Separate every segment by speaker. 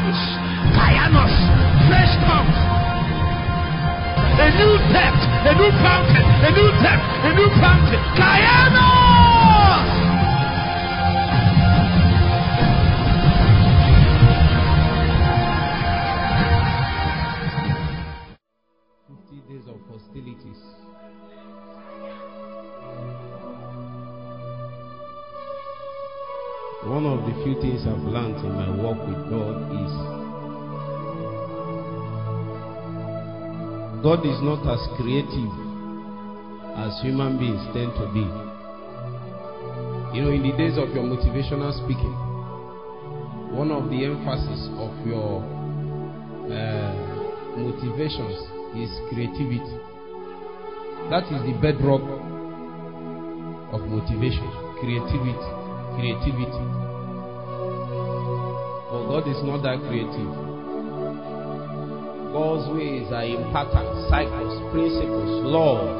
Speaker 1: tongues, pianos, fresh tongues, a new depth, a new fountain, a new depth, a new fountain, pianos. few things I've learned in my walk with God is God is not as creative as human beings tend to be. You know, in the days of your motivational speaking, one of the emphasis of your uh, motivations is creativity. That is the bedrock of motivation, creativity, creativity. God is not that creative. God's ways are in patterns, cycles, principles, laws.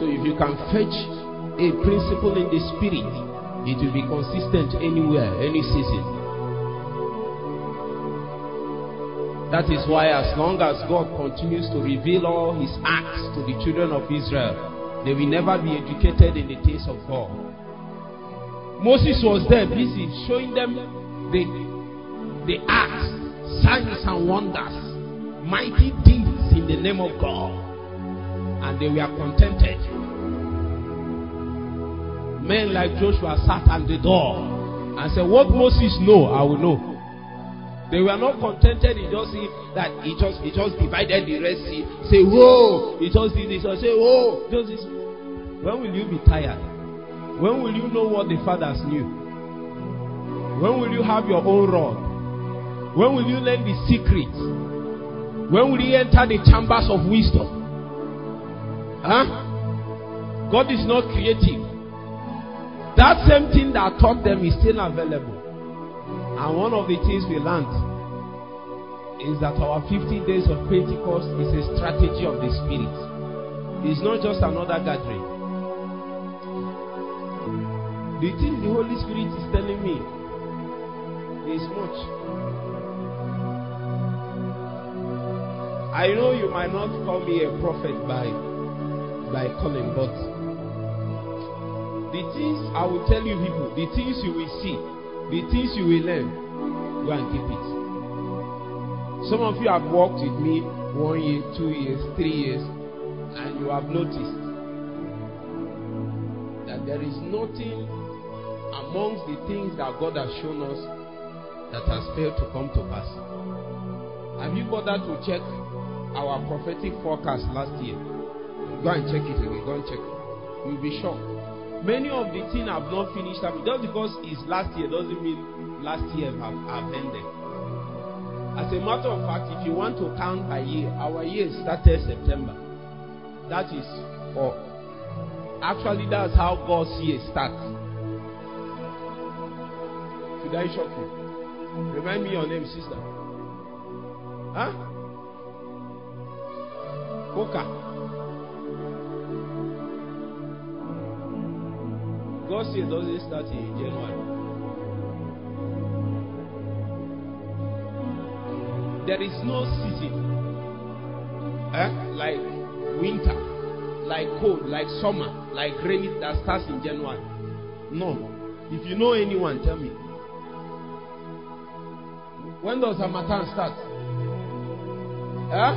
Speaker 1: So if you can fetch a principle in the spirit, it will be consistent anywhere, any season. That is why, as long as God continues to reveal all his acts to the children of Israel, they will never be educated in the taste of God. Moses was there busy showing them the, the acts, signs, and wonders, mighty deeds in the name of God. And they were contented. Men like Joshua sat at the door and said, What Moses know, I will know. They were not contented. He just see that he just he just divided the Red Sea. Say, whoa! He just did this. I say, whoa! Just this. When will you be tired? When will you know what the fathers knew? When will you have your own rod? When will you learn the secrets? When will you enter the chambers of wisdom? Huh? God is not creative. That same thing that taught them is still available. And one of the things we learned is that our 50 days of Pentecost is a strategy of the Spirit. It's not just another gathering. Do you think the Holy Spirit is telling me? is much. I know you might not call me a prophet by by calling, but the things I will tell you people, the things you will see, the things you will learn, go and keep it. Some of you have walked with me one year, two years, three years, and you have noticed that there is nothing amongst the things that God has shown us that has failed to come to pass. Have you bothered to check our prophetic forecast last year? Go and check it again. Go and check it. You'll be shocked. Many of the things have not finished up. Just because it's last year doesn't mean last year have, have ended. As a matter of fact, if you want to count by year, our year started September. That is for. Actually, that's how God's year starts. Did I shock you? Remind me your name, sister. Huh? Boca. God says doesn't start in January. There is no season. Eh? Like winter, like cold, like summer, like rainy that starts in January. No. If you know anyone, tell me. When does Hamatan start? Huh?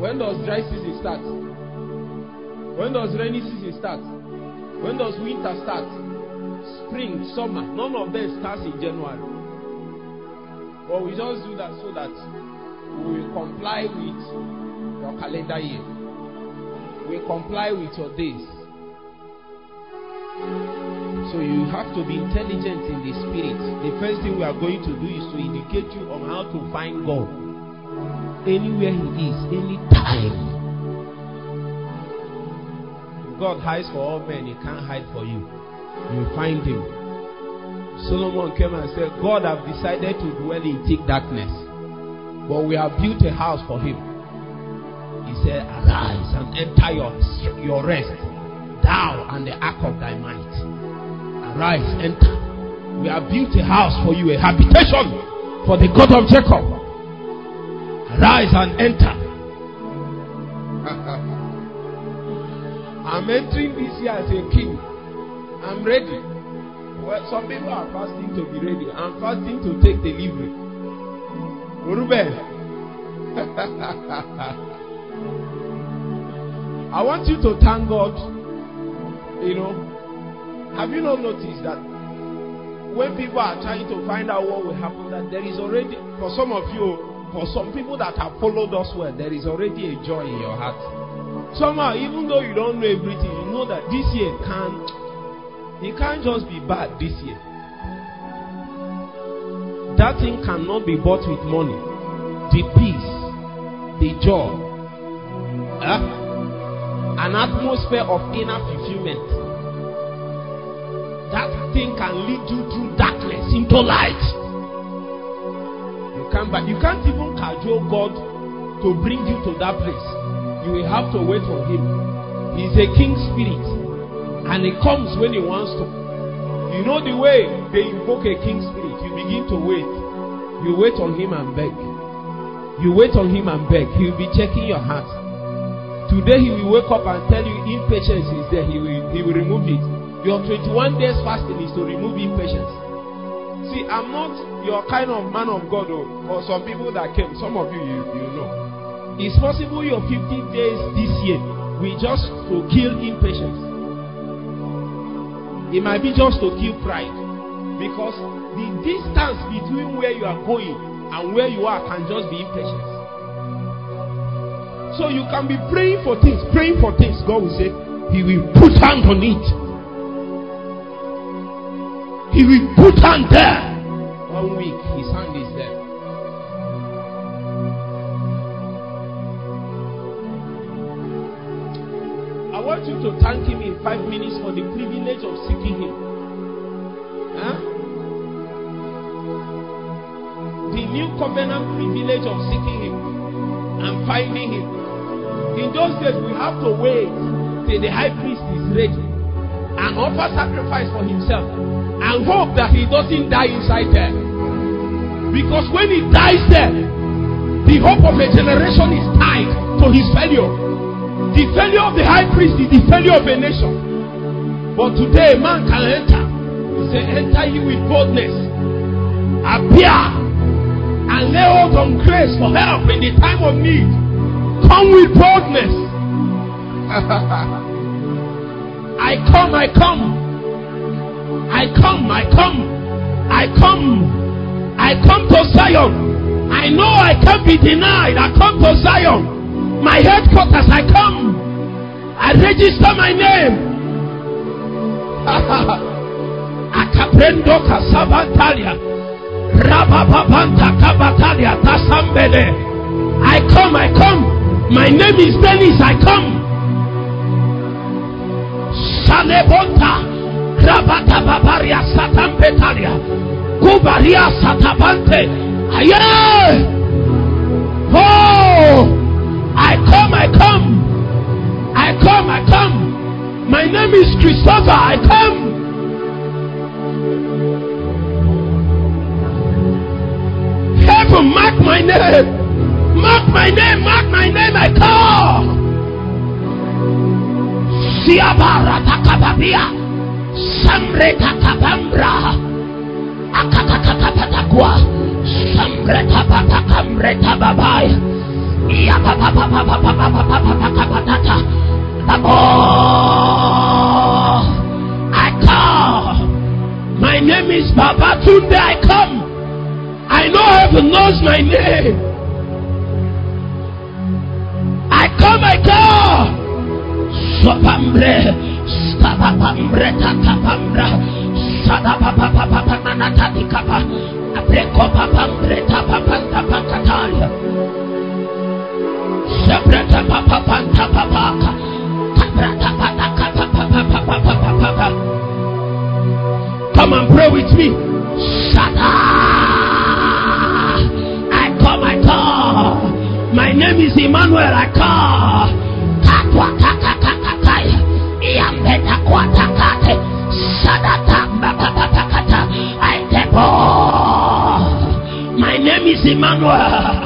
Speaker 1: When does dry season start? When does rainy season start? When does winter start? Spring, summer. None of them starts in January. But we just do that so that we will comply with your calendar year. We comply with your days. So you have to be intelligent in the spirit. The first thing we are going to do is to educate you on how to find God. Anywhere He is, anytime. God hides for all men, He can't hide for you. You find Him. Solomon came and said, God have decided to dwell in thick darkness, but we have built a house for Him. He said, Arise and enter your, your rest, thou and the ark of thy might. Rise, enter. We have built a house for you, a habitation for the God of Jacob. Rise and enter. I'm entering this year as a king. I'm ready. Well, some people are fasting to be ready. I'm fasting to take delivery. Ruben. I want you to thank God, you know, have you not noticed that when people are trying to find out what will happen, that there is already, for some of you, for some people that have followed us well, there is already a joy in your heart. Somehow, even though you don't know everything, you know that this year can't, it can't just be bad this year. That thing cannot be bought with money. The peace, the joy, eh? an atmosphere of inner fulfillment. Nothing can lead you through darkness into light. You can't, but you can't even cajole God to bring you to that place. You will have to wait for Him. He's a king spirit, and He comes when He wants to. You know the way they invoke a king spirit. You begin to wait. You wait on Him and beg. You wait on Him and beg. He will be checking your heart. Today He will wake up and tell you impatience is there. He will, he will remove it. Your 21 days fasting is to remove impatience. See, I'm not your kind of man of God, or, oh, or some people that came. Some of you, you, you know. It's possible your 15 days this year we just to kill impatience. It might be just to kill pride. Because the distance between where you are going and where you are can just be impatience. So you can be praying for things, praying for things. God will say, He will put hand on it. He will put hand there. One week, his hand is there. I want you to thank him in five minutes for the privilege of seeking him. Huh? The new covenant privilege of seeking him and finding him. In those days, we have to wait till the high priest is ready and offer sacrifice for himself and hope that he doesn't die inside there. Because when he dies there, the hope of a generation is tied to his failure. The failure of the high priest is the failure of a nation. But today, a man can enter. He say, Enter ye with boldness. Appear and lay hold on grace for help in the time of need. Come with boldness. I come, I come. I come, I come, I come, I come to Zion. I know I can't be denied. I come to Zion, my headquarters. I come, I register my name. Akaprendo kasabantalia, rabababanta kabatalia tasambele. I come, I come. My name is Dennis. I come. Salebonta rabata babaria satan petalia kubaria satabante aye oh i come i come i come i come my name is christopher i come heaven mark my name mark my name mark my name i come Siabara siabaratakababia samretakabambra akakakakapatakwa samretabatakamretababaya yapapapapapapapapapapatata babo I come my name is Babatunde I come I know heaven knows my name I come I come sopambre sapapambre takapamra sadapapapapapanatatikapa aprekopapambre tapapantapakatalia sebretapapapantapapaka kabratapatakatapapapapapapapa come and pray with me sada I my name is Emmanuel I my name is Emmanuel.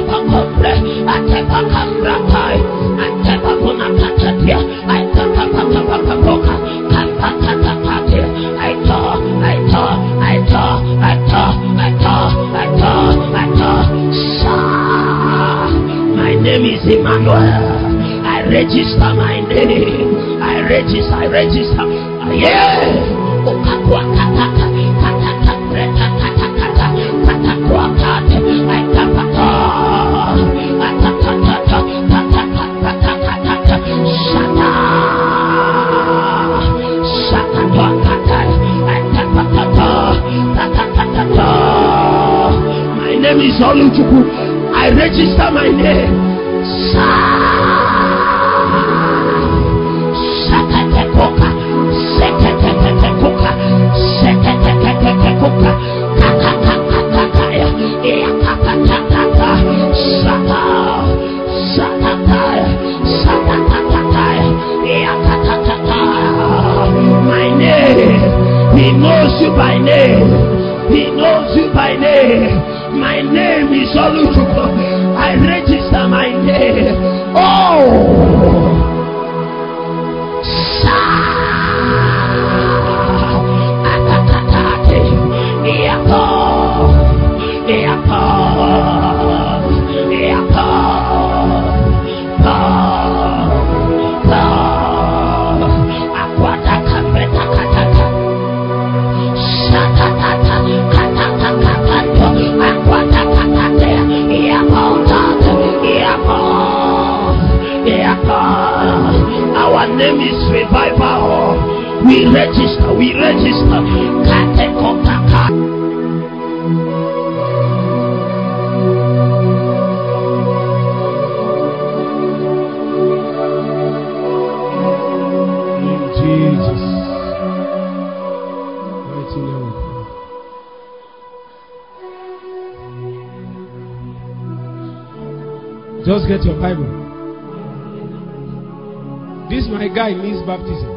Speaker 1: My name is Emmanuel. I register my name. I register. I register. Yeah. I register my name his baptism.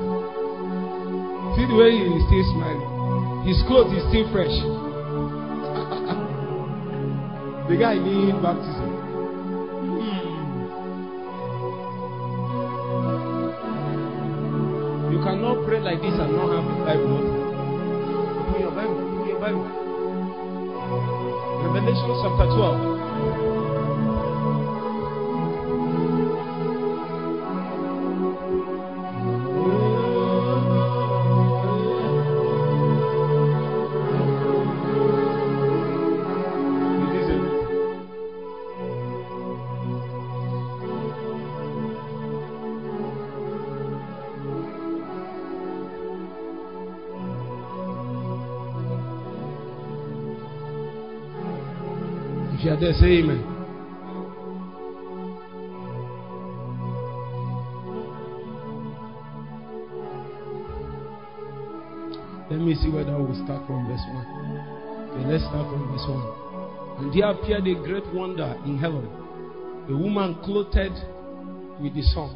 Speaker 1: See the way he is still smiling. His clothes is still fresh. the guy need baptism. Hmm. You cannot pray like this and not have the Bible. Open your Bible. Open your Bible. Revelation chapter 12. there, say amen. Let me see whether we will start from verse 1. Okay, let's start from verse 1. And there appeared a great wonder in heaven a woman clothed with the sun.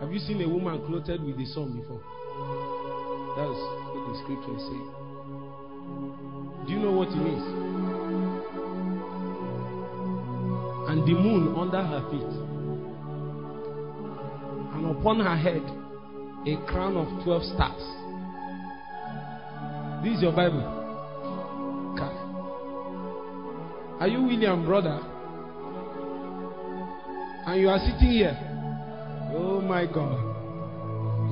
Speaker 1: Have you seen a woman clothed with the sun before? That's what the scripture is saying. Do you know what it means? And the moon under her feet. And upon her head, a crown of 12 stars. This is your Bible. Okay. Are you William, brother? And you are sitting here. Oh my God.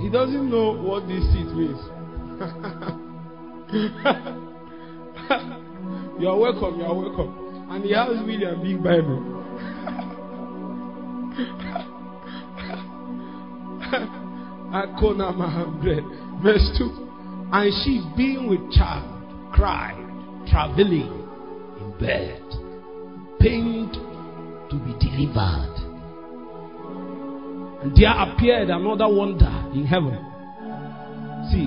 Speaker 1: He doesn't know what this seat means. You are welcome, you are welcome. And he has really a big Bible. Verse 2. And she, being with child, cried, traveling in bed, pained to be delivered. And there appeared another wonder in heaven. See,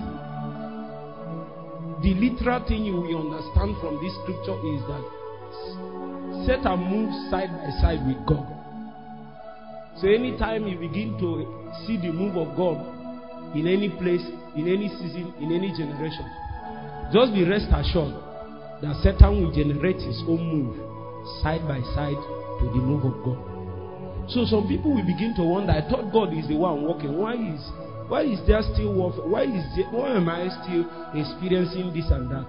Speaker 1: the literal thing you will understand from this scripture is that Satan moves side by side with God. So anytime you begin to see the move of God in any place, in any season, in any generation, just be rest assured that Satan will generate his own move side by side to the move of God. So some people will begin to wonder, I thought God is the one walking. Why is why is there still warfare? Why is there, why am I still experiencing this and that?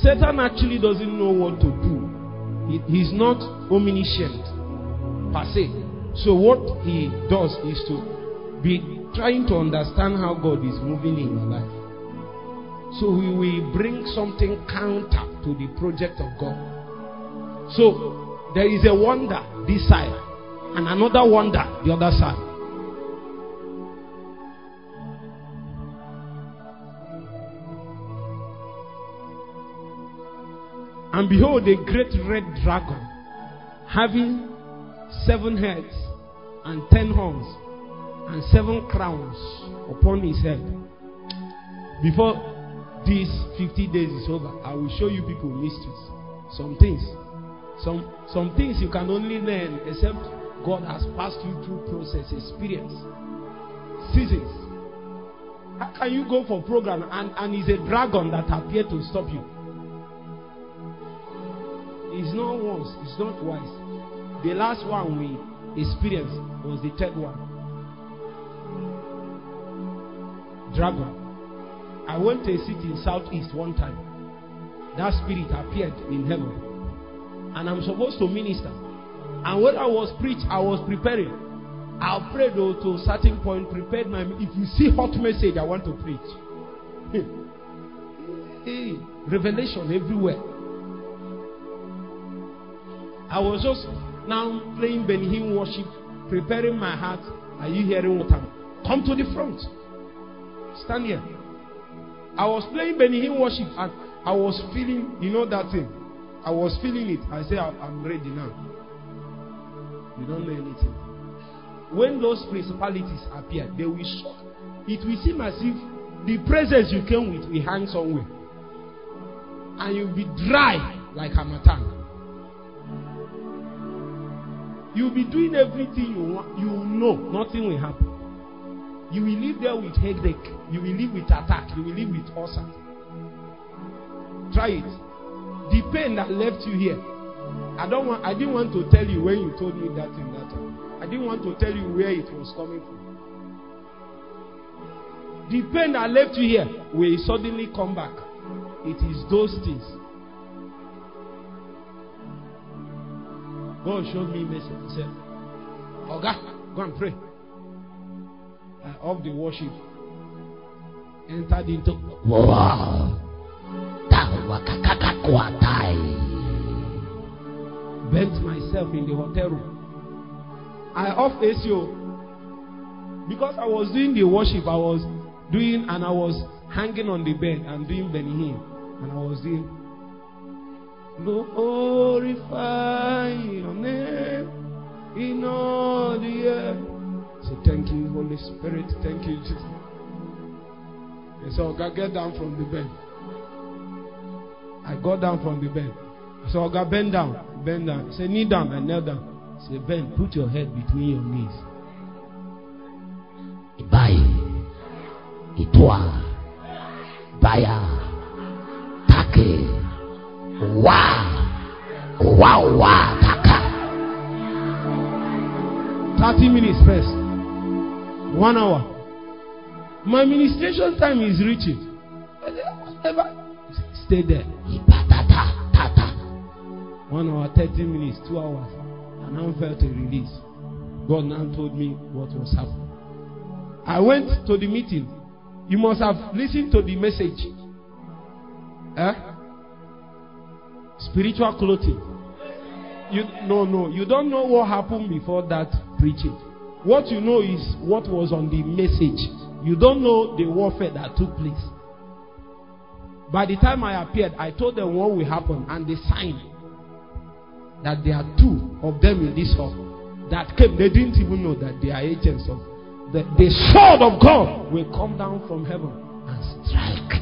Speaker 1: Satan actually doesn't know what to do. He, he's not omniscient per se. So what he does is to be trying to understand how God is moving in your life. So he will bring something counter to the project of God. So there is a wonder this side and another wonder the other side. And behold, a great red dragon, having seven heads and ten horns, and seven crowns upon his head. Before these 50 days is over, I will show you people mysteries. Some things. Some, some things you can only learn except God has passed you through process, experience, seasons. How can you go for program and, and it's a dragon that appeared to stop you? It's not once, it's not twice. The last one we experienced was the third one. Dragon. I went to a city in southeast one time. That spirit appeared in heaven. And I'm supposed to minister. And when I was preached, I was preparing. I prayed though to a certain point, prepared my if you see hot message, I want to preach. hey, revelation everywhere. I was just now playing Benny Hinn worship, preparing my heart. Are you hearing what I'm? Come to the front. Stand here. I was playing Benny Hinn worship and I was feeling, you know that thing. I was feeling it. I said, I'm ready now. You don't know anything. When those principalities appear, they will shock. It will seem as if the presence you came with will hang somewhere. And you'll be dry like a harmattan. You'll be doing everything you want. You know nothing will happen. You will live there with headache. You will live with attack. You will live with ulcer. Try it. The pain that left you here. I don't want. I didn't want to tell you when you told me that thing that time. I didn't want to tell you where it was coming from. The pain that left you here will suddenly come back. It is those things God showed me message. He said, Oga, go and pray. I uh, off the worship. Entered into. Wow. Bent myself in the hotel room. I off ACO because I was doing the worship. I was doing and I was hanging on the bed and doing Benny Hinn and I was doing Glorify your name in all the earth. So thank you, Holy Spirit. Thank you, Jesus. And so Oga, get down from the bed. I got down from the bed. So Oga, bend down, bend down. Say kneel down, I knelt down. Say bend, put your head between your knees. Bye. Itwa, Baya, Take. Wow. Wow, wow. Taka. 30 minutes first. One hour. My ministration time is reaching. Stay there. One hour, 30 minutes, two hours. And I felt a release. God now told me what was happening. I went to the meeting. You must have listened to the message. Eh? Spiritual clothing. You, no, no. You don't know what happened before that preaching. What you know is what was on the message. You don't know the warfare that took place. By the time I appeared, I told them what will happen and the sign that there are two of them in this hall that came. They didn't even know that they are agents of the, the sword of God will come down from heaven and strike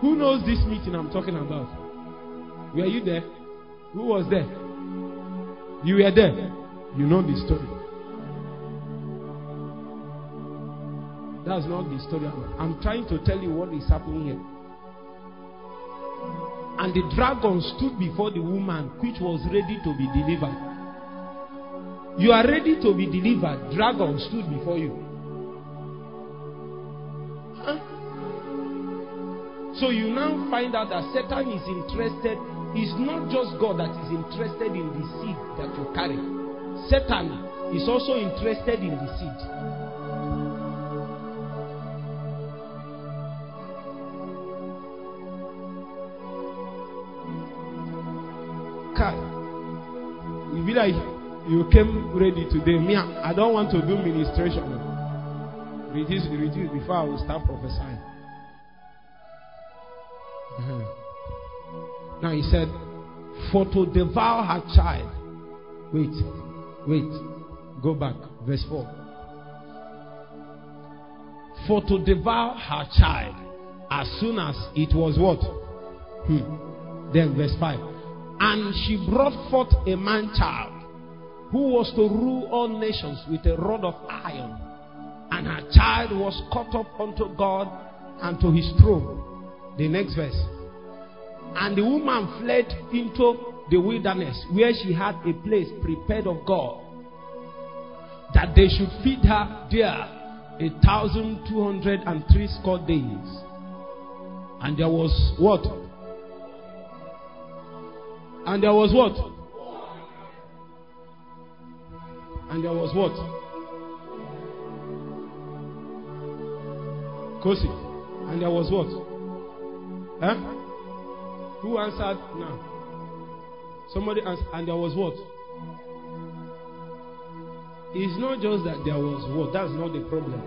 Speaker 1: Who knows this meeting I'm talking about? Were you there? Who was there? You were there. You know the story. That's not the story. I'm trying to tell you what is happening here. And the dragon stood before the woman, which was ready to be delivered. You are ready to be delivered. Dragon stood before you. Huh? So you now find out that Satan is interested, it's not just God that is interested in the seed that you carry. Satan is also interested in the seed. Car, you be like you came ready today. Me, I don't want to do ministration. Reduce, reduce before I will start prophesying. Now he said, For to devour her child. Wait, wait, go back. Verse 4. For to devour her child as soon as it was what? Hmm. Then verse 5. And she brought forth a man child who was to rule all nations with a rod of iron. And her child was caught up unto God and to his throne. The next verse. And the woman fled into the wilderness where she had a place prepared of God that they should feed her there a thousand two hundred and three score days. And there was what? And there was what? And there was what? Kosi. And there was what? Huh? Who answered now? Somebody answered, and there was what? It's not just that there was war. That's not the problem.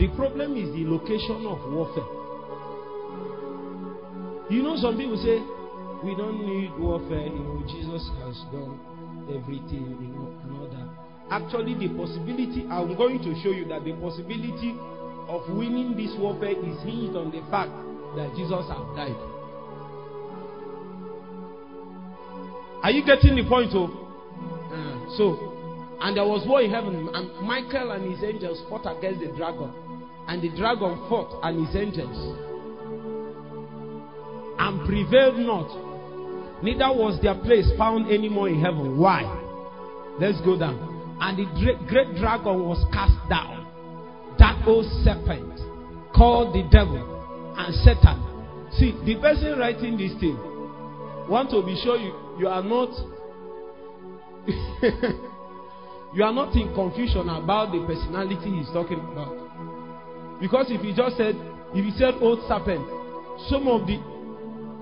Speaker 1: The problem is the location of warfare. You know, some people say, we don't need warfare. You know, Jesus has done everything, you know, and all that. Actually, the possibility, I'm going to show you that the possibility of winning this warfare is hinged on the fact that Jesus has died. Are you getting the point? Oh, uh, so and there was war in heaven, and Michael and his angels fought against the dragon, and the dragon fought and his angels and prevailed not, neither was their place found anymore in heaven. Why? Let's go down. And the great dragon was cast down, that old serpent called the devil and Satan. See, the person writing this thing want to be sure you you are not you are not in confusion about the personality he's talking about. Because if he just said, if he said old serpent, some of the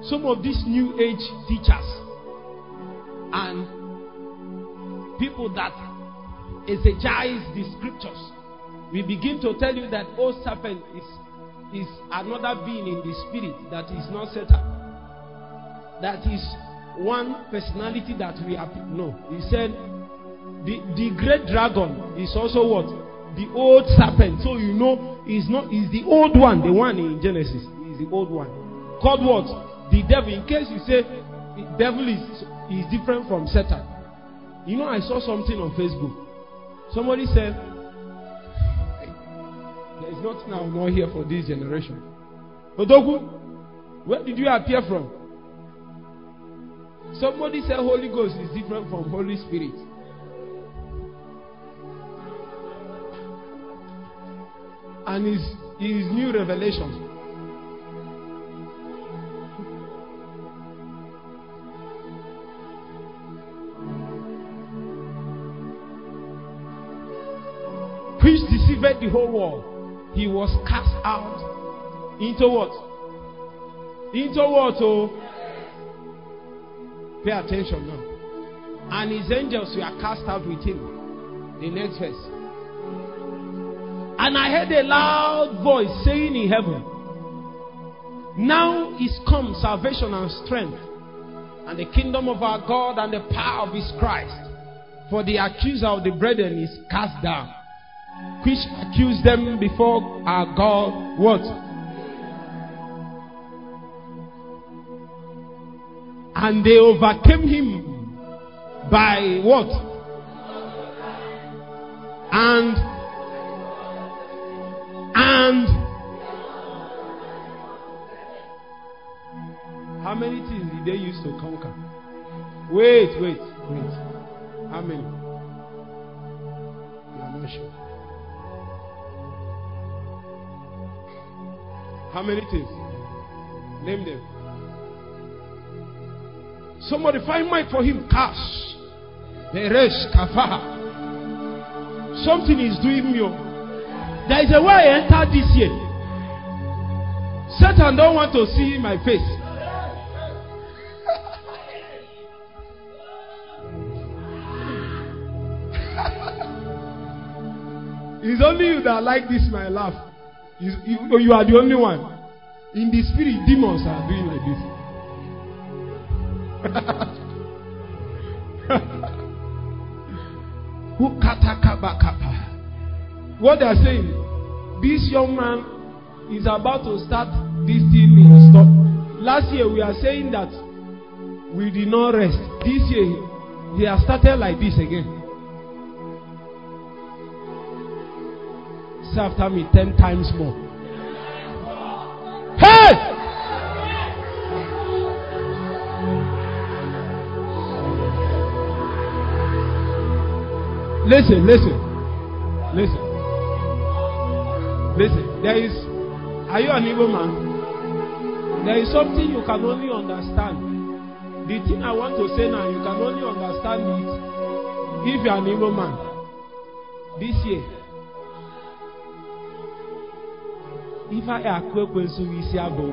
Speaker 1: some of these new age teachers and people that exegize the scriptures we begin to tell you that old serpent is is another being in the spirit that is not set up that is one personality that we have. No, he said the, the great dragon is also what? The old serpent. So you know is not is the old one, the one in Genesis. Is the old one. Called what? The devil. In case you say the devil is is different from Satan. You know, I saw something on Facebook. Somebody said there is nothing I will not hear for this generation. Odogu, where did you appear from? Somebody said Holy Ghost is different from Holy Spirit. And is his new revelations. Which deceived the whole world. He was cast out into what? Into what? Oh? Pay attention now. And his angels were cast out with him. The next verse. And I heard a loud voice saying in heaven, Now is come salvation and strength, and the kingdom of our God and the power of his Christ. For the accuser of the brethren is cast down, which accused them before our God, what? And they overcame him by what? And and how many things did they use to conquer? Wait, wait, wait. How many? You are not sure. How many things? Name them. Somebody find mic for him. Cash. rest kafa. Something is doing you. There is a way I enter this year. Satan don't want to see my face. it's only you that like this my laugh. You, you, you are the only one. In the spirit, demons are doing like this. Who what they are saying, this young man is about to start this thing in stock. Last year we are saying that we did not rest. This year he has started like this again. Say after me ten times more. Listen, listen, listen, listen. There is, are you an Igbo man? There is something you can only understand. The thing I want to say now, you can only understand it if you are an Igbo man. This year, If I akụ ekwensughị isi abụ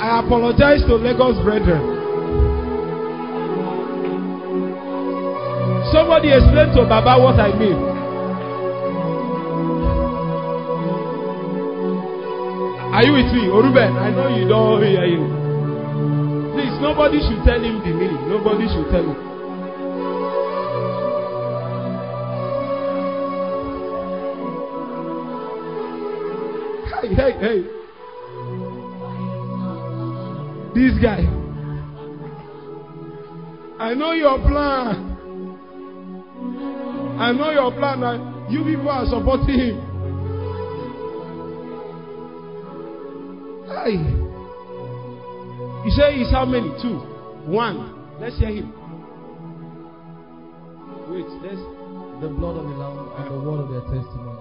Speaker 1: I apologize to Lagos brethren. Somebody explain to Baba what I mean. Are you with me? Oruben, I know you don't hear you. Please, nobody should tell him the meaning. Nobody should tell him. Hey, hey, hey. This guy. I know your plan. I know your plan. I, you people are supporting him. Hey. You say he's how many? Two. One. Let's hear him. Wait, There's The blood of the Lamb and the word of their testimony.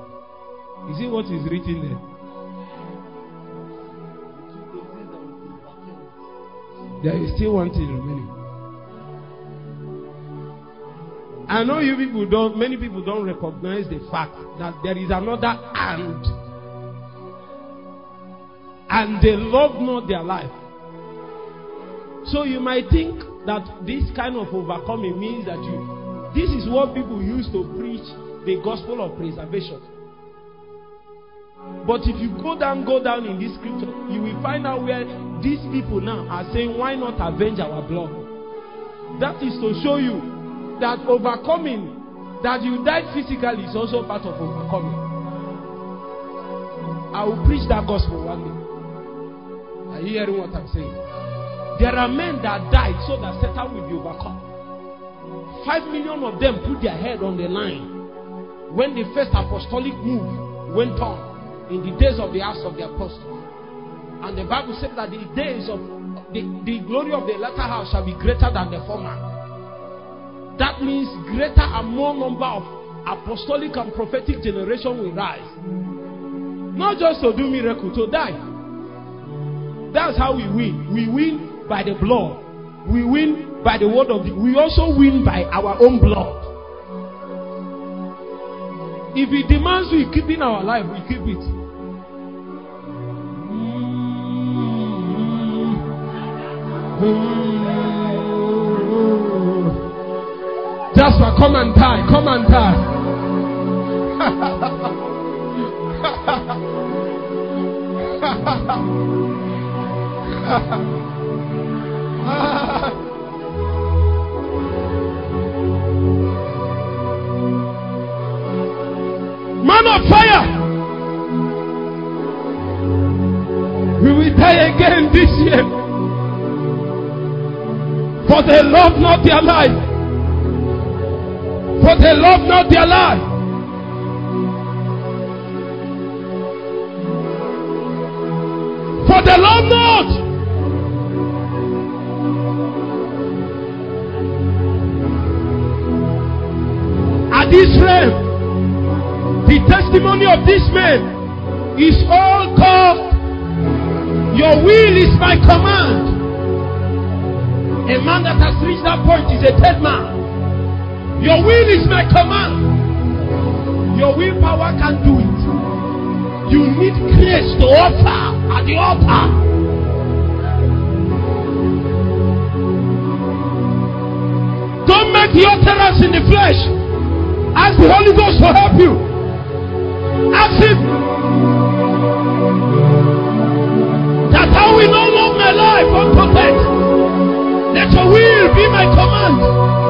Speaker 1: Is it what is written there? There is still one thing remaining. I know you people don't, many people don't recognize the fact that there is another and. And they love not their life. So you might think that this kind of overcoming means that you. This is what people use to preach the gospel of preservation. But if you go down, go down in this scripture, you will find out where these people now are saying, Why not avenge our blood? That is to show you that overcoming, that you died physically, is also part of overcoming. I will preach that gospel one day. Are you hearing what I'm saying? There are men that died so that Satan will be overcome. Five million of them put their head on the line when the first apostolic move went on in the days of the house of the Apostles. And the Bible says that the days of the, the glory of the latter house shall be greater than the former. That means greater and more number of apostolic and prophetic generation will rise. Not just to do miracle, to die. That's how we win. We win by the blood. We win by the word of the. We also win by our own blood. If it demands we keep in our life, we keep it. Mm-hmm. Mm-hmm. That's why come and die, come and die. Man of fire, we will die again this year, for they love not their life for they love not their life. For they love not. At this realm, the testimony of this man is all called. Your will is my command. A man that has reached that point is a dead man. Your will is my command. Your willpower can do it. You need grace to offer at the altar. Don't make the utterance in the flesh. Ask the Holy Ghost to help you. Ask Him that I will know love my life unto death. Let your will be my command.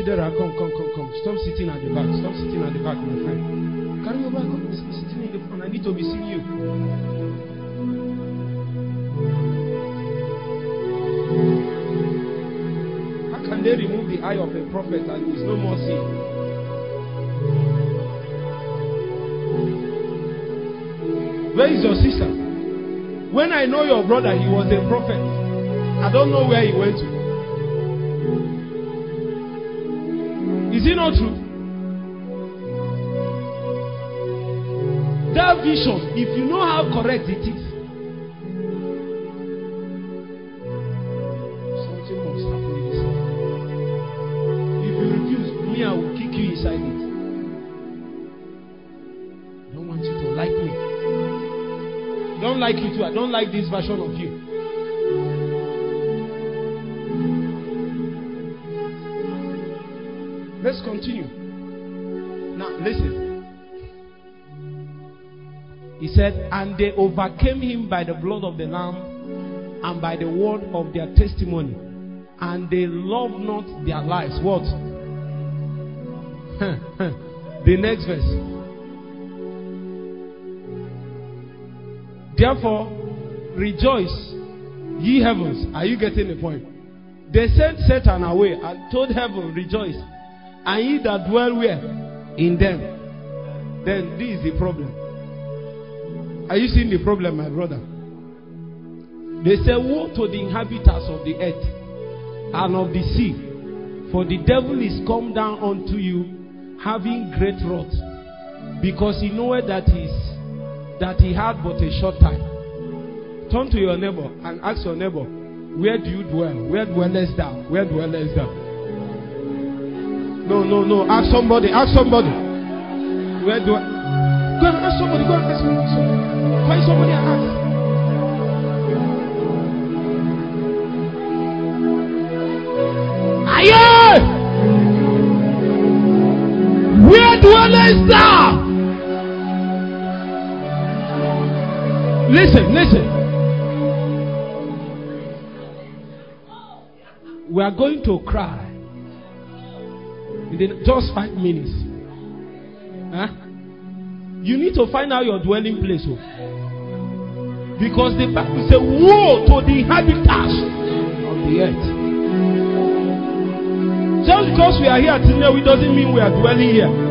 Speaker 1: Chidera, come, come, come, come. Stop sitting at the back. Stop sitting at the back, my friend. Carry your bag up. Stop sitting in the front. I need to be seeing you. How can they remove the eye of a prophet and there's no more seen? Where is your sister? When I know your brother, he was a prophet. I don't know where he went to. Is it not true? That vision, if you know how correct it is, something must happen in this If you refuse, me, I will kick you inside it. I don't want you to like me. I don't like you too. I don't like this version of you. continue. Now, listen. He said, And they overcame him by the blood of the Lamb and by the word of their testimony. And they loved not their lives. What? the next verse. Therefore, rejoice, ye heavens. Are you getting the point? They sent Satan away and told heaven, Rejoice. And ye that dwell where? In them. Then this is the problem. Are you seeing the problem, my brother? They say, Woe to the inhabitants of the earth and of the sea, for the devil is come down unto you, having great wrath, because he knoweth that he, that he had but a short time. Turn to your neighbor and ask your neighbor, Where do you dwell? Where dwellest thou? Where dwellest thou? No, no, no. Ask somebody. Ask somebody. Where do I? Go and ask somebody. Go and ask somebody. Find somebody and ask. Aye! Where do I start? Listen, listen. We are going to cry the, just five minutes. Huh? You need to find out your dwelling place. Oh. Because the Bible says, Woe to the inhabitants of the earth. Just because we are here today, it doesn't mean we are dwelling here.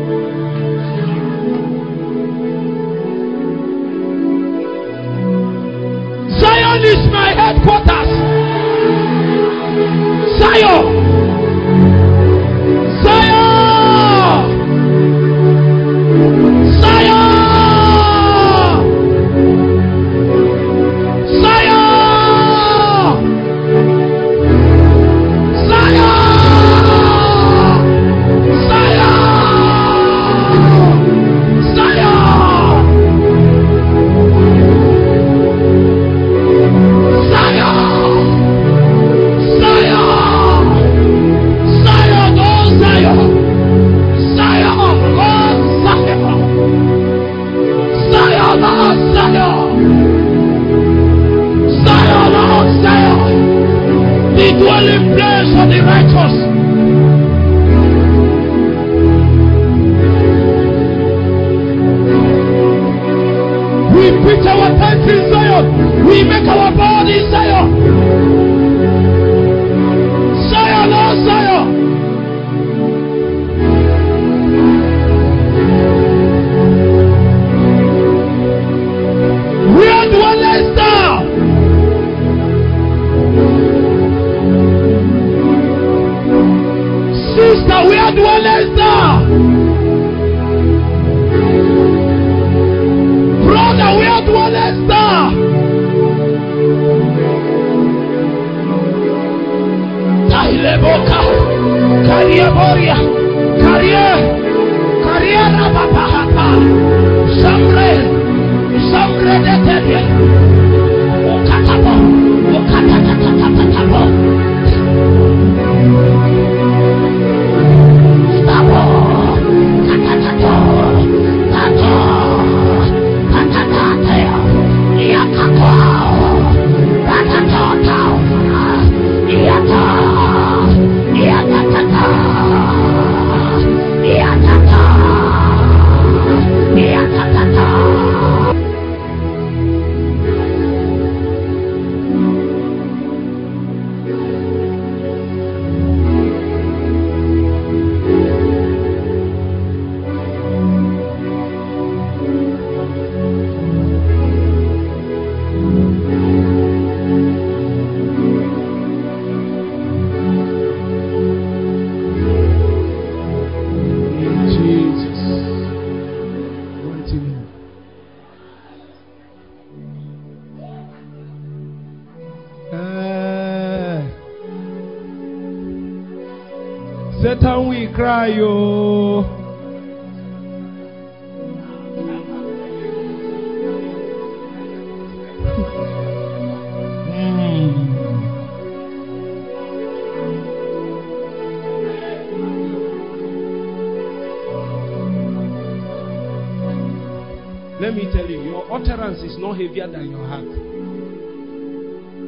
Speaker 1: is not heavier than your heart.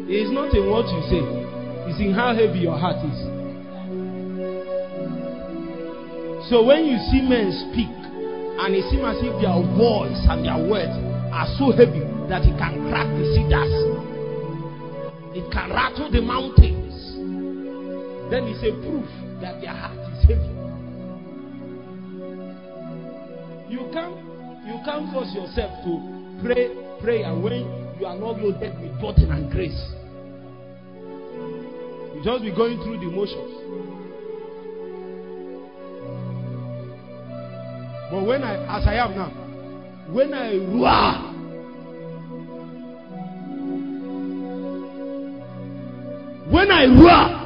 Speaker 1: It is not in what you say, it's in how heavy your heart is. So when you see men speak, and it seems as if their voice and their words are so heavy that it can crack the cedars, it can rattle the mountains, then it's a proof that their heart is heavy. You can't you can't force yourself to pray pray, and when you are not loaded with blessing and grace, you just be going through the motions. But when I, as I am now, when I roar, when I roar,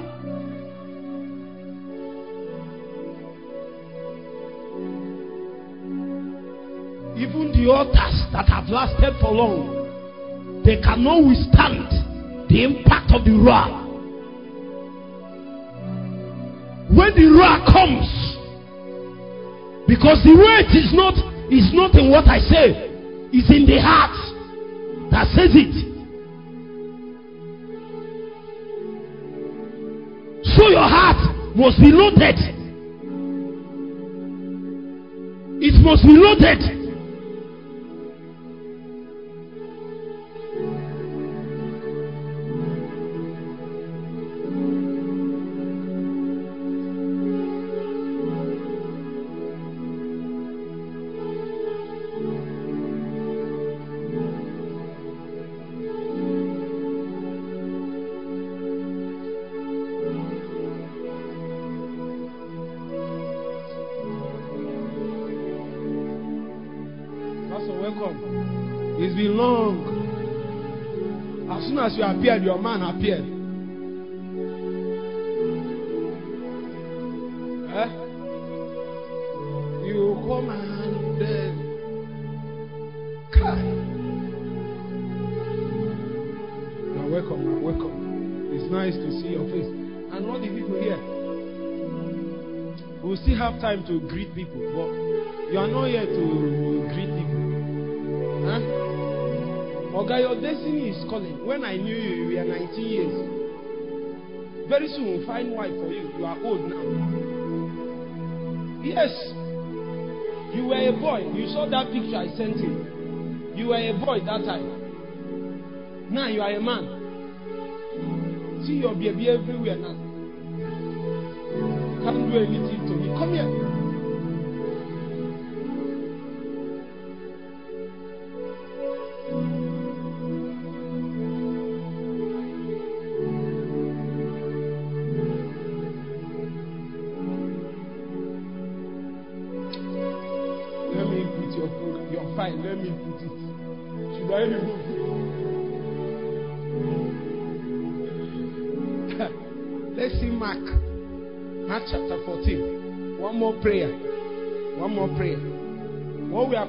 Speaker 1: lasted for long. They cannot withstand the impact of the roar. When the roar comes, because the weight is not is not in what I say, it's in the heart that says it. So your heart must be loaded. It must be loaded. soon as you appeared, your man appeared. Eh? You come and then. Kai. Now, welcome, welcome. It's nice to see your face. And all the people here. We still have time to greet people, but you are not here to Oga, your destiny is calling. When I knew you, you were 19 years. Very soon we'll find wife for you. You are old now. Yes. You were a boy. You saw that picture I sent you. You were a boy that time. Now you are a man. See your baby everywhere now. Can't do anything to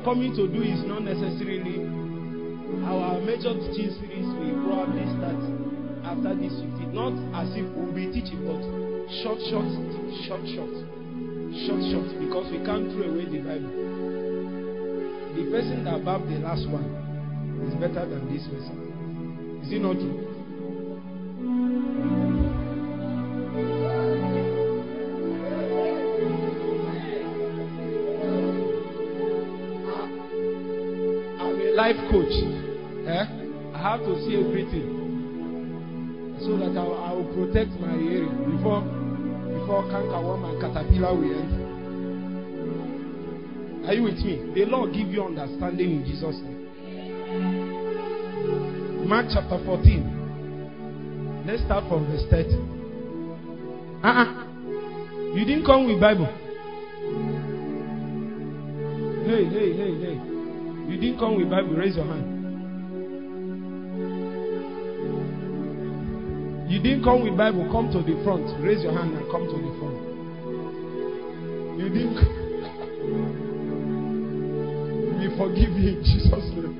Speaker 1: coming to do is not necessarily our major teaching series will probably start after this 15. Not as if we'll be teaching, but short, short, short, short, short, short, because we can't throw away the Bible. The person that bought the last one is better than this person. Is it not true? life coach. Eh? I have to see everything so that I, will, I will protect my hearing before before cankerworm and caterpillar will enter. Are you with me? The Lord give you understanding in Jesus' name. Mark chapter 14. Let's start from verse 30. Uh-uh. You didn't come with Bible. Hey, hey, hey, hey. You didn't come with Bible, raise your hand. You didn't come with Bible, come to the front. Raise your hand and come to the front. You didn't We forgive you in Jesus' name.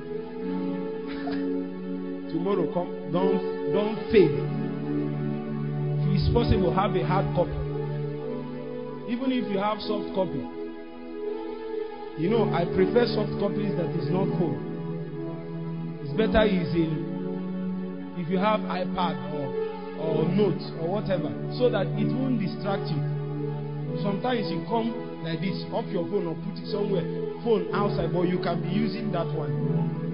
Speaker 1: Tomorrow come. Don't don't fail. If it's possible, have a hard copy. Even if you have soft copy, you know, I prefer soft copies that is not cold. It's better easy if you have iPad or, or notes or whatever, so that it won't distract you. Sometimes you come like this, off your phone or put it somewhere, phone outside, but you can be using that one.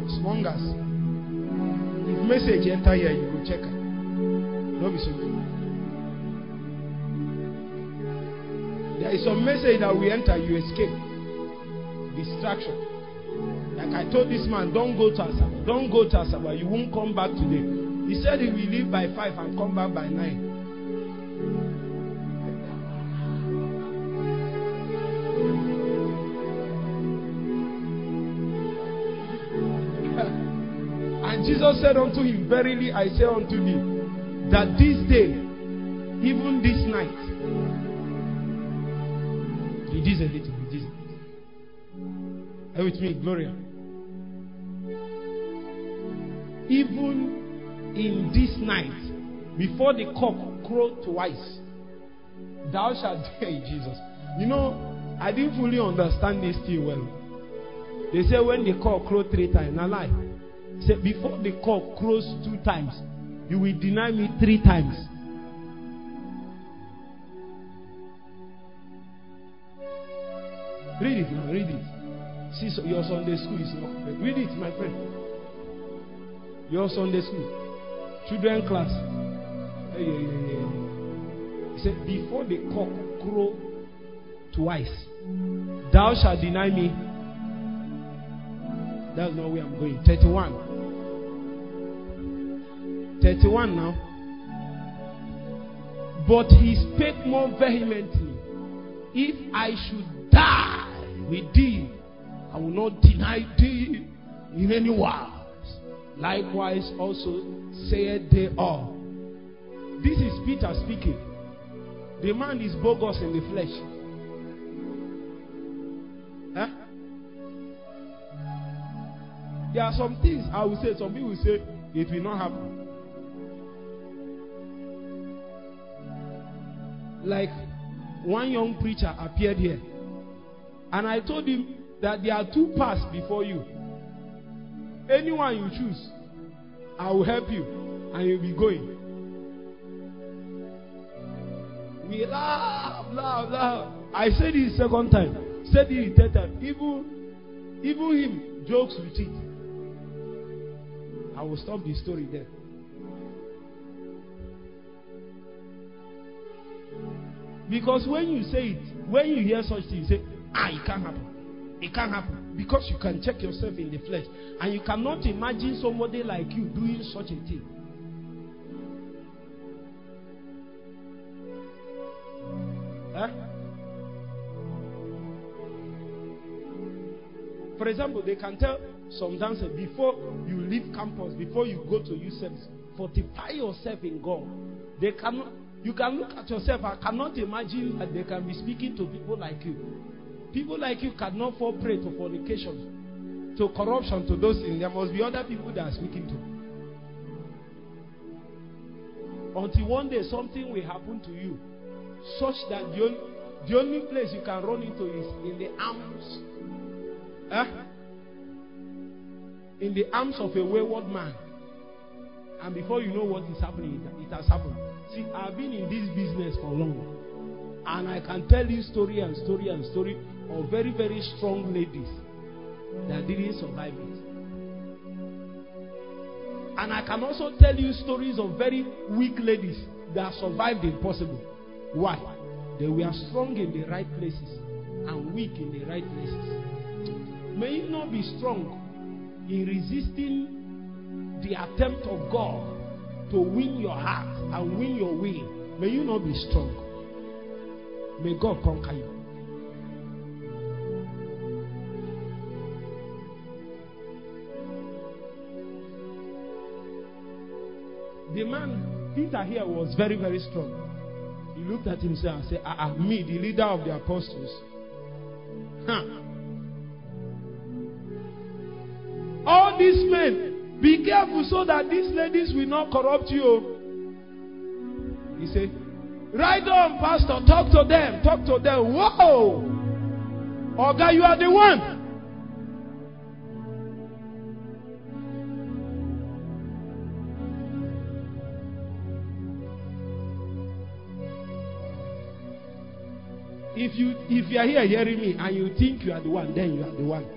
Speaker 1: As long as if message enter here, you will check it. Don't be stupid. There is some message that we enter, you escape. Distraction. Like I told this man, don't go to Asaba. Don't go to Asaba. You won't come back today. He said he will leave by 5 and come back by 9. and Jesus said unto him, Verily I say unto thee, that this day, even this night, it is a little. Are you with me, Gloria? Even in this night, before the cock crowed twice, thou shalt deny Jesus. You know, I didn't fully understand this thing well. They say when the cock crowed three times, now lie. Say before the cock crows two times, you will deny me three times. Read it now, read it. See, so your Sunday school is not. Read it, my friend. Your Sunday school, children class. Hey, hey, hey, hey. He said, Before the cock crow twice, thou shalt deny me. That's not where I'm going. 31. 31 now. But he spake more vehemently, If I should die with thee, I will not deny thee in any wise. Likewise, also said they all. This is Peter speaking. The man is bogus in the flesh. Huh? There are some things I will say, some people will say, it will not happen. Like one young preacher appeared here, and I told him that there are two paths before you. Anyone you choose, I will help you and you'll be going. We laugh, laugh, laugh. I said it second time, said it third time. Even, even him jokes with it. I will stop the story there. Because when you say it, when you hear such things, you say, ah, it can't happen. It can't happen because you can check yourself in the flesh and you cannot imagine somebody like you doing such a thing. Huh? For example, they can tell some dancers before you leave campus, before you go to youth fortify yourself in God. They cannot, you can look at yourself. I cannot imagine that they can be speaking to people like you. People like you cannot fall prey to fornication, to corruption, to those things. There must be other people that are speaking to. Until one day something will happen to you, such that the only, the only place you can run into is in the arms. Huh? Eh? In the arms of a wayward man. And before you know what is happening, it, it has happened. See, I've been in this business for long. And I can tell you story and story and story or very, very strong ladies that didn't survive it. And I can also tell you stories of very weak ladies that survived the impossible. Why? They were strong in the right places and weak in the right places. May you not be strong in resisting the attempt of God to win your heart and win your will, may you not be strong. May God conquer you. The man, Peter here, was very, very strong. He looked at himself and said, Ah, ah me, the leader of the apostles. Huh. All these men, be careful so that these ladies will not corrupt you. He said, Right on, Pastor, talk to them, talk to them. Whoa! Oga, you are the one. If you if you are here hearing me and you think you are the one, then you are the one.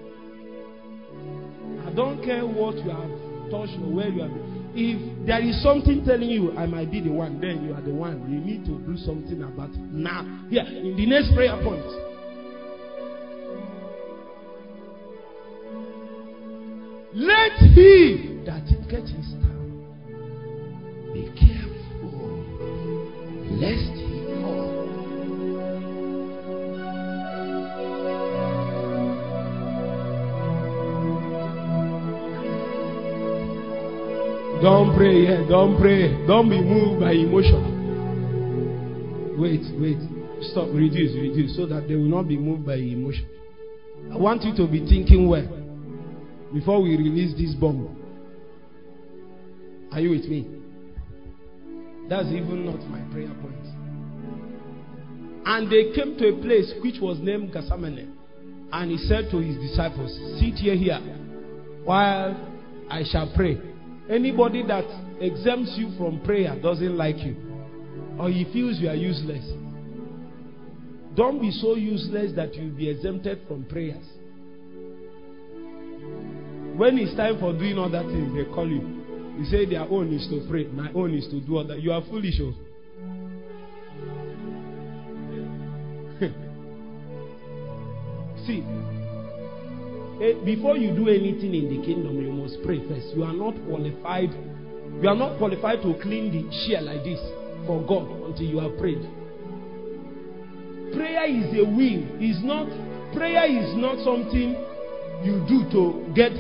Speaker 1: I don't care what you have touched or where you have If there is something telling you I might be the one, then you are the one. You need to do something about it now. Here, in the next prayer point. Let him that gets his time be careful lest Don't pray here. Don't pray. Don't be moved by emotion. Wait, wait. Stop. Reduce, reduce. So that they will not be moved by emotion. I want you to be thinking well before we release this bomb. Are you with me? That's even not my prayer point. And they came to a place which was named Gethsemane. And he said to his disciples, Sit here, here, while I shall pray. Anybody that exempts you from prayer doesn't like you, or he feels you are useless. Don't be so useless that you'll be exempted from prayers. When it's time for doing other things, they call you. You say, Their own is to pray, my own is to do other. You are foolish. Oh. See, Eh, before you do anything in the kingdom, you must pray first. You are not qualified. You are not qualified to clean the chair like this for God until you have prayed. Prayer is a will. Is not prayer is not something you do to get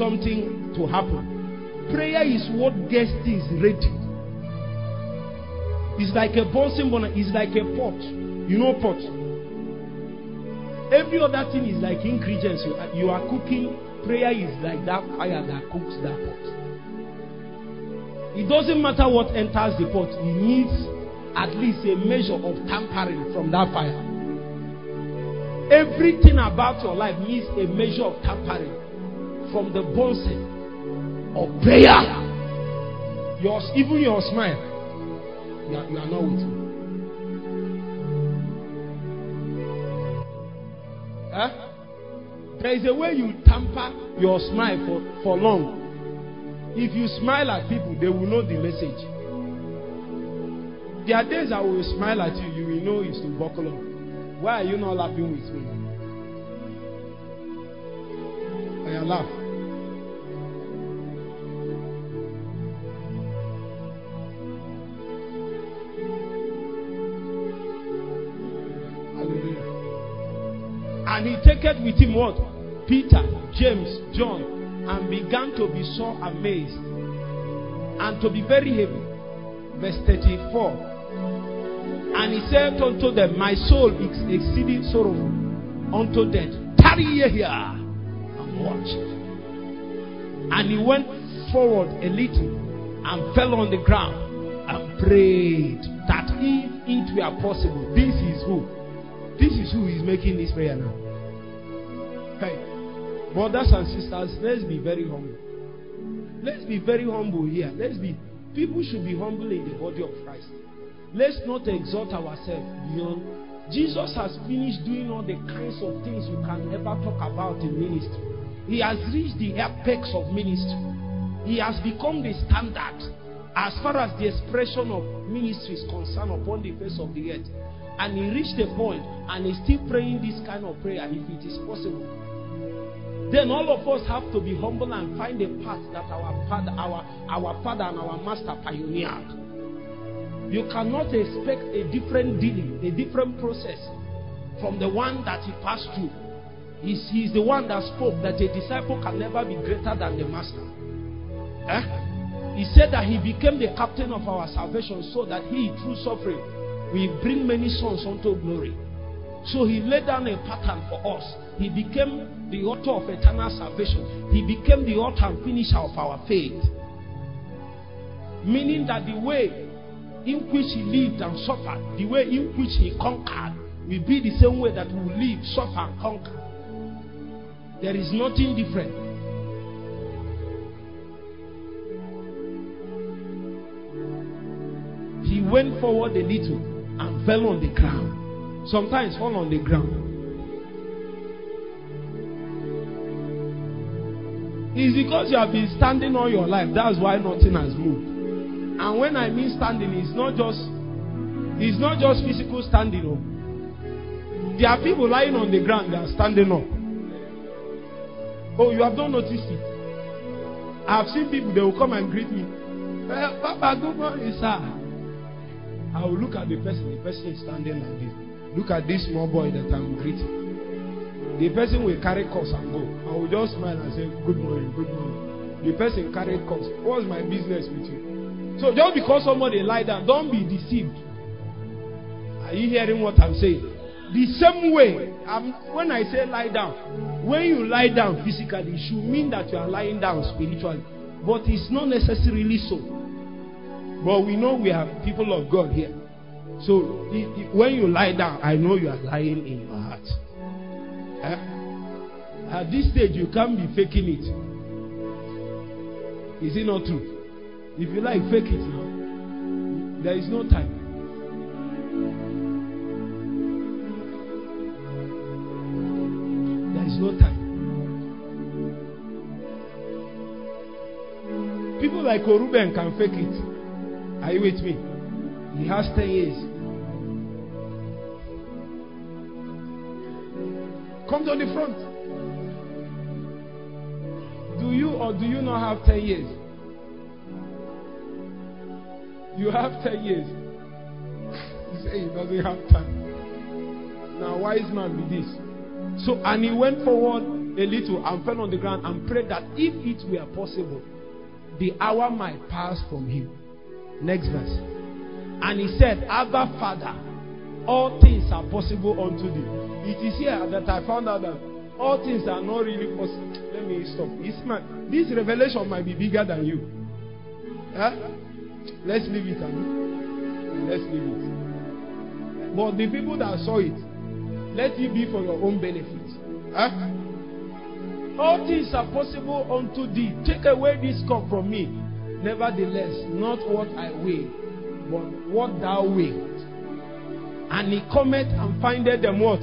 Speaker 1: something to happen. Prayer is what gets is ready. It's like a bouncing bonnet. It's like a pot. You know pot. Every other thing is like ingredients. You, you are cooking. Prayer is like that fire that cooks that pot. It doesn't matter what enters the pot, it needs at least a measure of tampering from that fire. Everything about your life needs a measure of tampering from the bouncing of prayer. Yours, even your smile, you are, you are not with me. Huh? There is a way you tamper your smile for, for long. If you smile at people, they will know the message. There are days I will smile at you, you will know it's to buckle up. Why are you not laughing with me? I laugh. taketh with him what? Peter, James, John, and began to be so amazed and to be very heavy. Verse 34. And he said unto them, My soul is exceeding sorrowful unto death. Tarry ye here and watch. And he went forward a little and fell on the ground and prayed that if it were possible, this is who. This is who is making this prayer now. Hey, brothers and sisters, let's be very humble. Let's be very humble here. Let's be people should be humble in the body of Christ. Let's not exalt ourselves beyond. Jesus has finished doing all the kinds of things you can ever talk about in ministry. He has reached the apex of ministry. He has become the standard as far as the expression of ministry is concerned upon the face of the earth. And he reached a point and is still praying this kind of prayer if it is possible. Then all of us have to be humble and find a path that our father, our, our father and our master pioneered. You cannot expect a different dealing, a different process from the one that he passed through. He's, he's the one that spoke that a disciple can never be greater than the master. Eh? He said that he became the captain of our salvation so that he, through suffering, will bring many sons unto glory. So he laid down a pattern for us. He became the author of eternal salvation. He became the author and finisher of our faith. Meaning that the way in which he lived and suffered, the way in which he conquered, will be the same way that we will live, suffer, and conquer. There is nothing different. He went forward a little and fell on the ground. Sometimes fall on the ground. It's because you have been standing all your life. That's why nothing has moved. And when I mean standing, it's not just it's not just physical standing up. Oh. There are people lying on the ground that are standing up. Oh, you have not noticed it. I have seen people they will come and greet me. Well, eh, Papa, good morning, sir. I will look at the person, the person is standing like this. Look at this small boy that I'm greeting. The person will carry cups and go. I will just smile and say, Good morning, good morning. The person carried cups. What's my business with you? So just because somebody lie down, don't be deceived. Are you hearing what I'm saying? The same way, I'm, when I say lie down, when you lie down physically, it should mean that you are lying down spiritually. But it's not necessarily so. But we know we have people of God here. So when you lie down, I know you are lying in your heart. Eh? At this stage, you can't be faking it. Is it not true? If you like, fake it now. There is no time. There is no time. People like Oruben can fake it. Are you with me? He has 10 years. Come to the front. Do you or do you not have 10 years? You have 10 years. He said he doesn't have time. Now, wise man be this. So, and he went forward a little and fell on the ground and prayed that if it were possible, the hour might pass from him. Next verse. And he said, Abba, Father, all things are possible unto thee. It is here that I found out that all things are not really possible. Let me stop. This man, this revelation might be bigger than you. Huh? Let's leave it. Anu. Let's leave it. But the people that saw it, let it be for your own benefit. Huh? All things are possible unto thee. Take away this cup from me. Nevertheless, not what I will, but what thou wilt. And he cometh and findeth them what?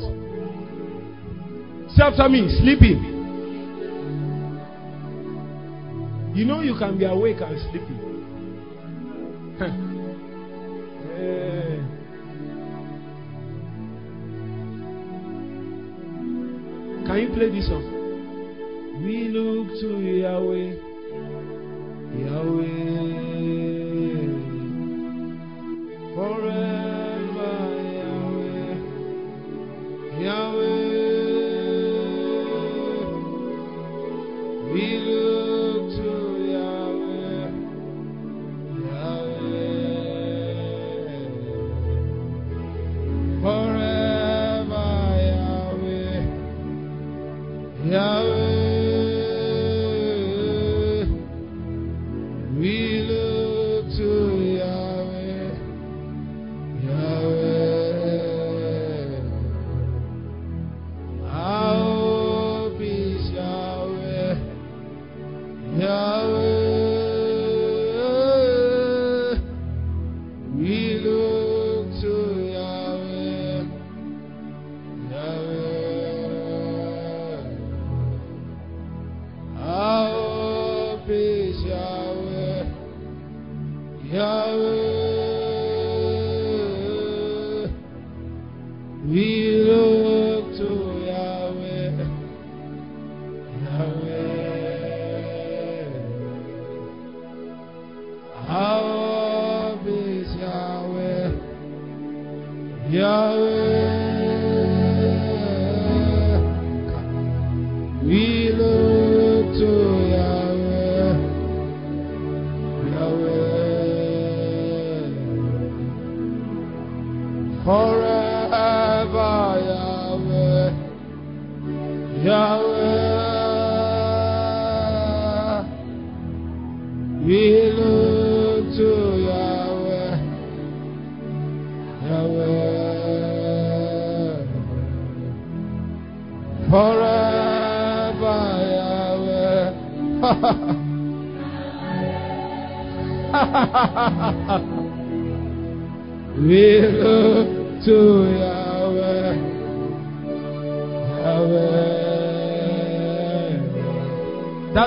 Speaker 1: Say after me, sleeping. You know you can be awake and sleeping. Eh. Can you play this song? We look to Yahweh, Yahweh.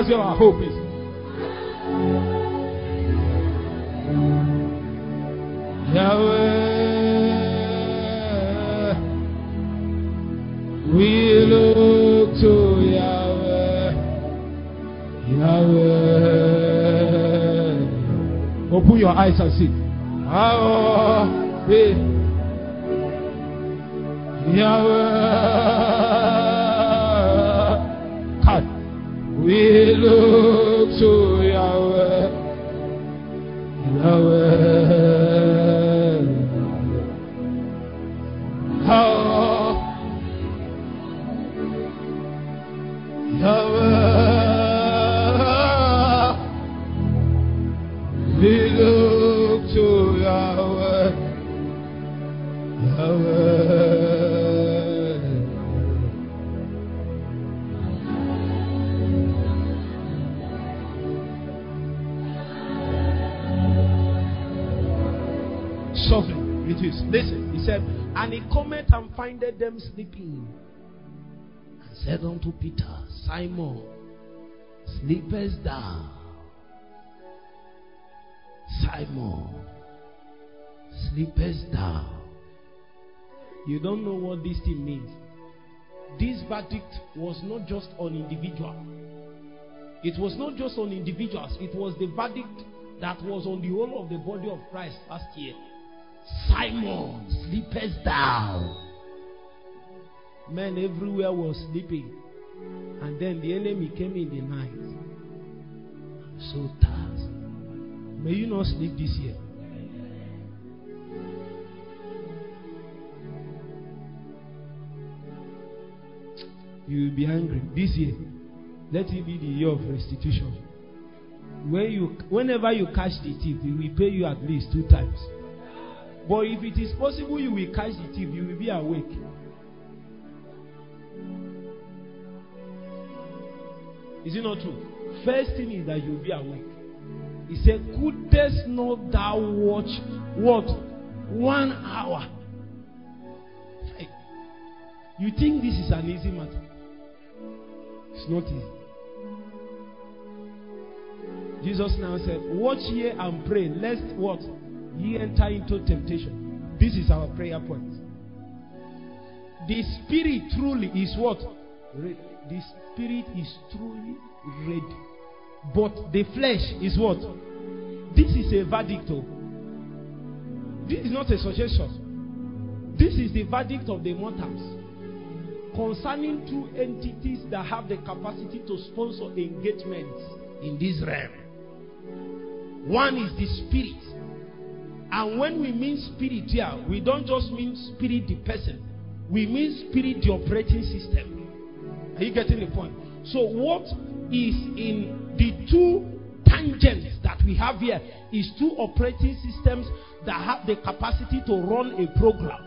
Speaker 1: That's where our hope is. Yahweh, we look to Yahweh. Yahweh, open your eyes and see. Yahweh. We look. findeth them sleeping, and said unto Peter, Simon, sleepest thou? Simon, sleepest thou? You don't know what this thing means. This verdict was not just on individual. It was not just on individuals. It was the verdict that was on the whole of the body of Christ last year. Simon, sleepest thou? Men everywhere were sleeping. And then the enemy came in the night. so tired. May you not sleep this year. You will be angry this year. Let it be the year of restitution. When you, whenever you catch the thief, he will pay you at least two times. But if it is possible you will catch the thief, you will be awake. Is it not true? First thing is that you'll be awake. He said, Couldest not thou watch what? One hour. Hey. You think this is an easy matter? It's not easy. Jesus now said, Watch ye and pray, lest what? Ye enter into temptation. This is our prayer point. The spirit truly is what? ready. The spirit is truly ready. But the flesh is what? This is a verdict. Oh. This is not a suggestion. This is the verdict of the mortals concerning two entities that have the capacity to sponsor engagements in this realm. One is the spirit. And when we mean spirit here, we don't just mean spirit the person, we mean spirit the operating system. Are you getting the point? So, what is in the two tangents that we have here is two operating systems that have the capacity to run a program.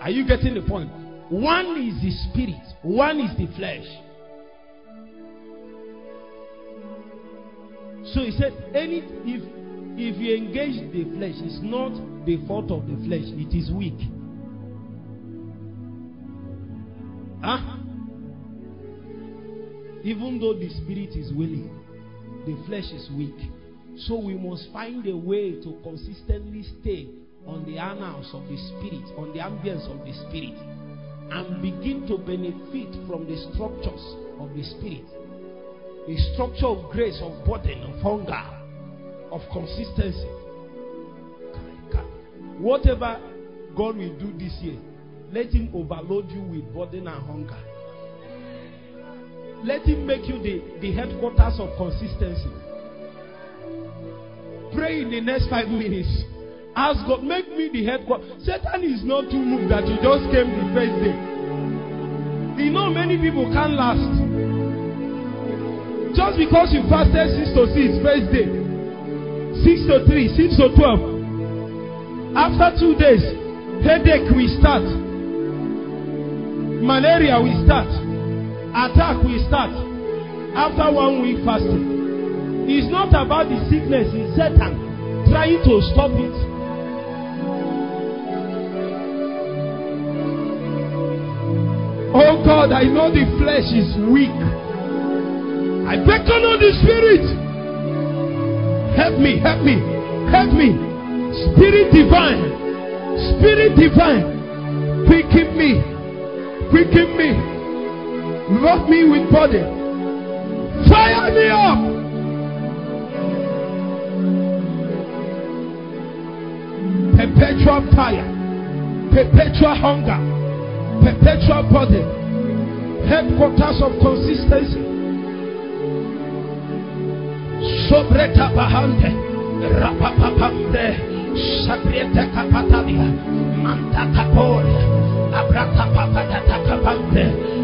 Speaker 1: Are you getting the point? One is the spirit, one is the flesh. So he said, any if if you engage the flesh, it's not the fault of the flesh, it is weak. Huh? Even though the spirit is willing, the flesh is weak. So we must find a way to consistently stay on the annals of the spirit, on the ambience of the spirit, and begin to benefit from the structures of the spirit. The structure of grace, of burden, of hunger, of consistency. Whatever God will do this year, let Him overload you with burden and hunger. Let him make you the, the headquarters of consistency. Pray in the next five minutes. Ask God, make me the headquarters. Satan is not too moved that you just came the first day. You know, many people can't last. Just because you fasted 6 to 6, first day, 6 to 3, 6 to 12, after two days, headache will start, malaria will start. Attack will start after one week fasting. It's not about the sickness, it's Satan trying to stop it. Oh God, I know the flesh is weak. I beckon on the spirit. Help me, help me, help me. Spirit divine, spirit divine, quicken me, quicken me. Love me with body. Fire me up. Perpetual fire. Perpetual hunger. Perpetual body. Headquarters of consistency. Sobreta bahante. Rapapapamde. Sabrieta capatavia. Manta capore. Abrata papatata capante.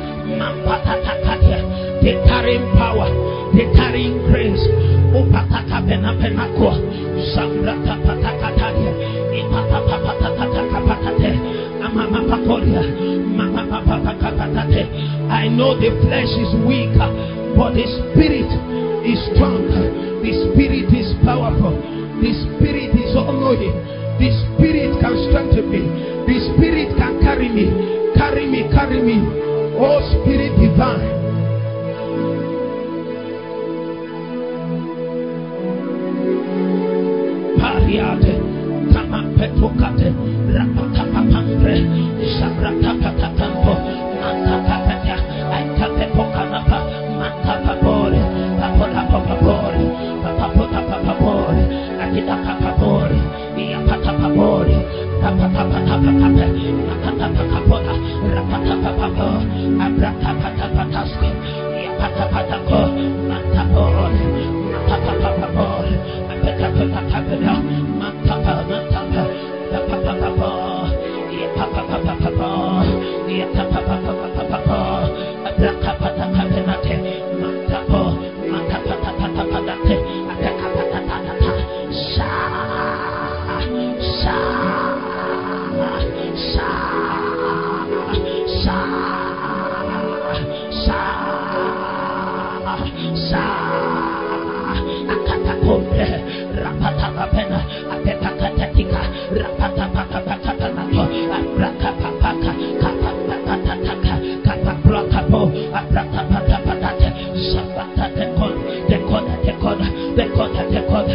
Speaker 1: They carrying power, they carrying grace. Upataka pena penakwa, sambrata patakataria, ipatapatakapatate, amama pakoria, mama papatakapatate. I know the flesh is weak, but the spirit is strong. แต่คนแต่คนแต่คนแต่คนแต่คน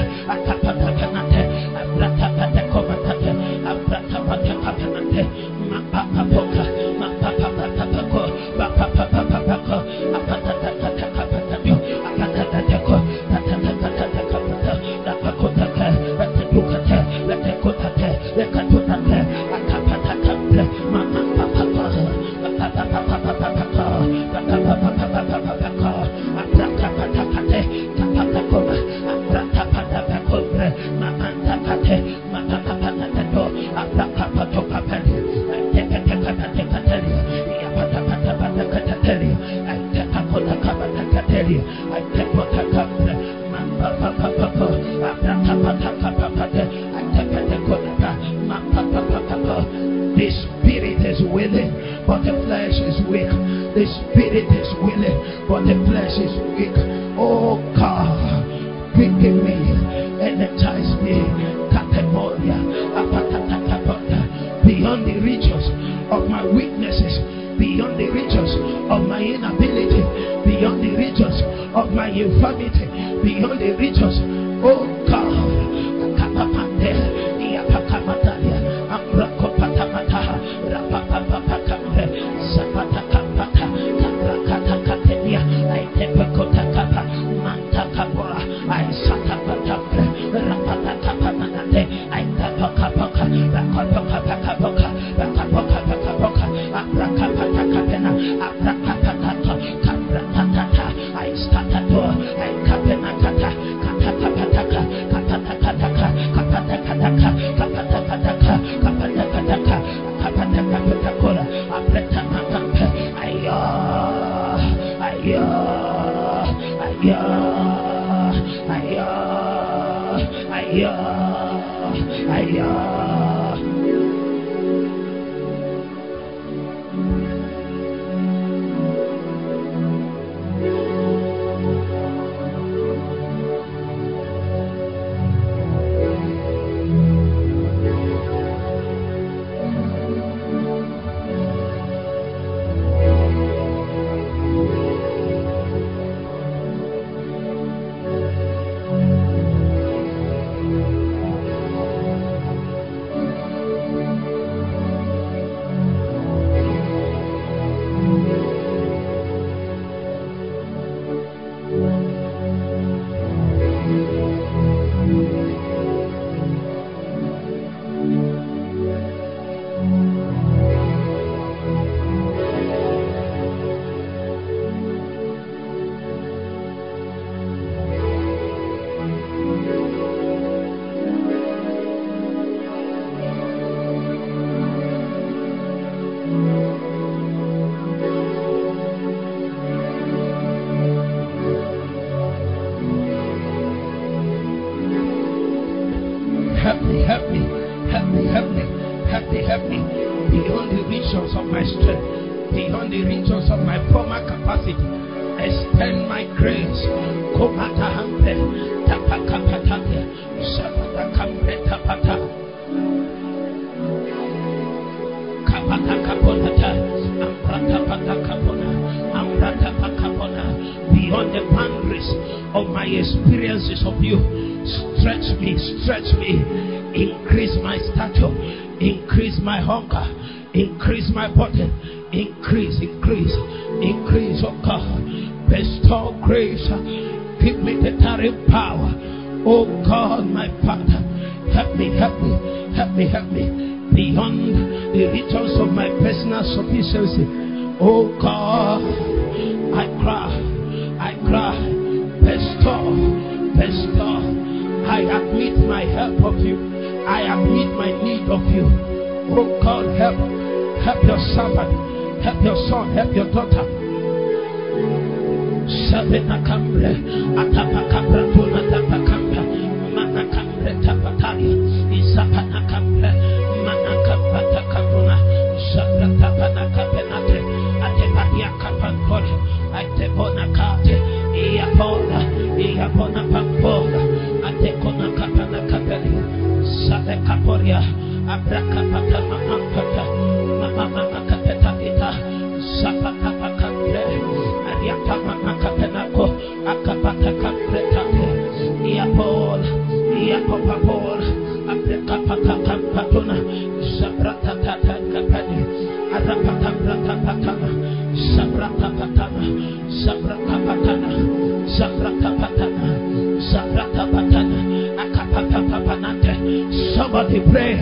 Speaker 1: Somebody pray.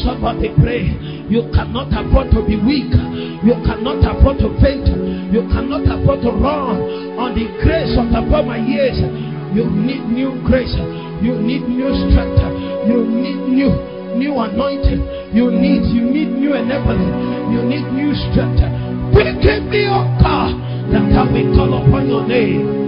Speaker 1: Somebody pray. You cannot afford to be weak. You cannot afford to faint. You cannot afford to run on the grace of the former years. You need new grace. You need new strength. You need new new anointing. You need you need new enabling. You need new strength. Quicken me, O God, that I will call upon your name.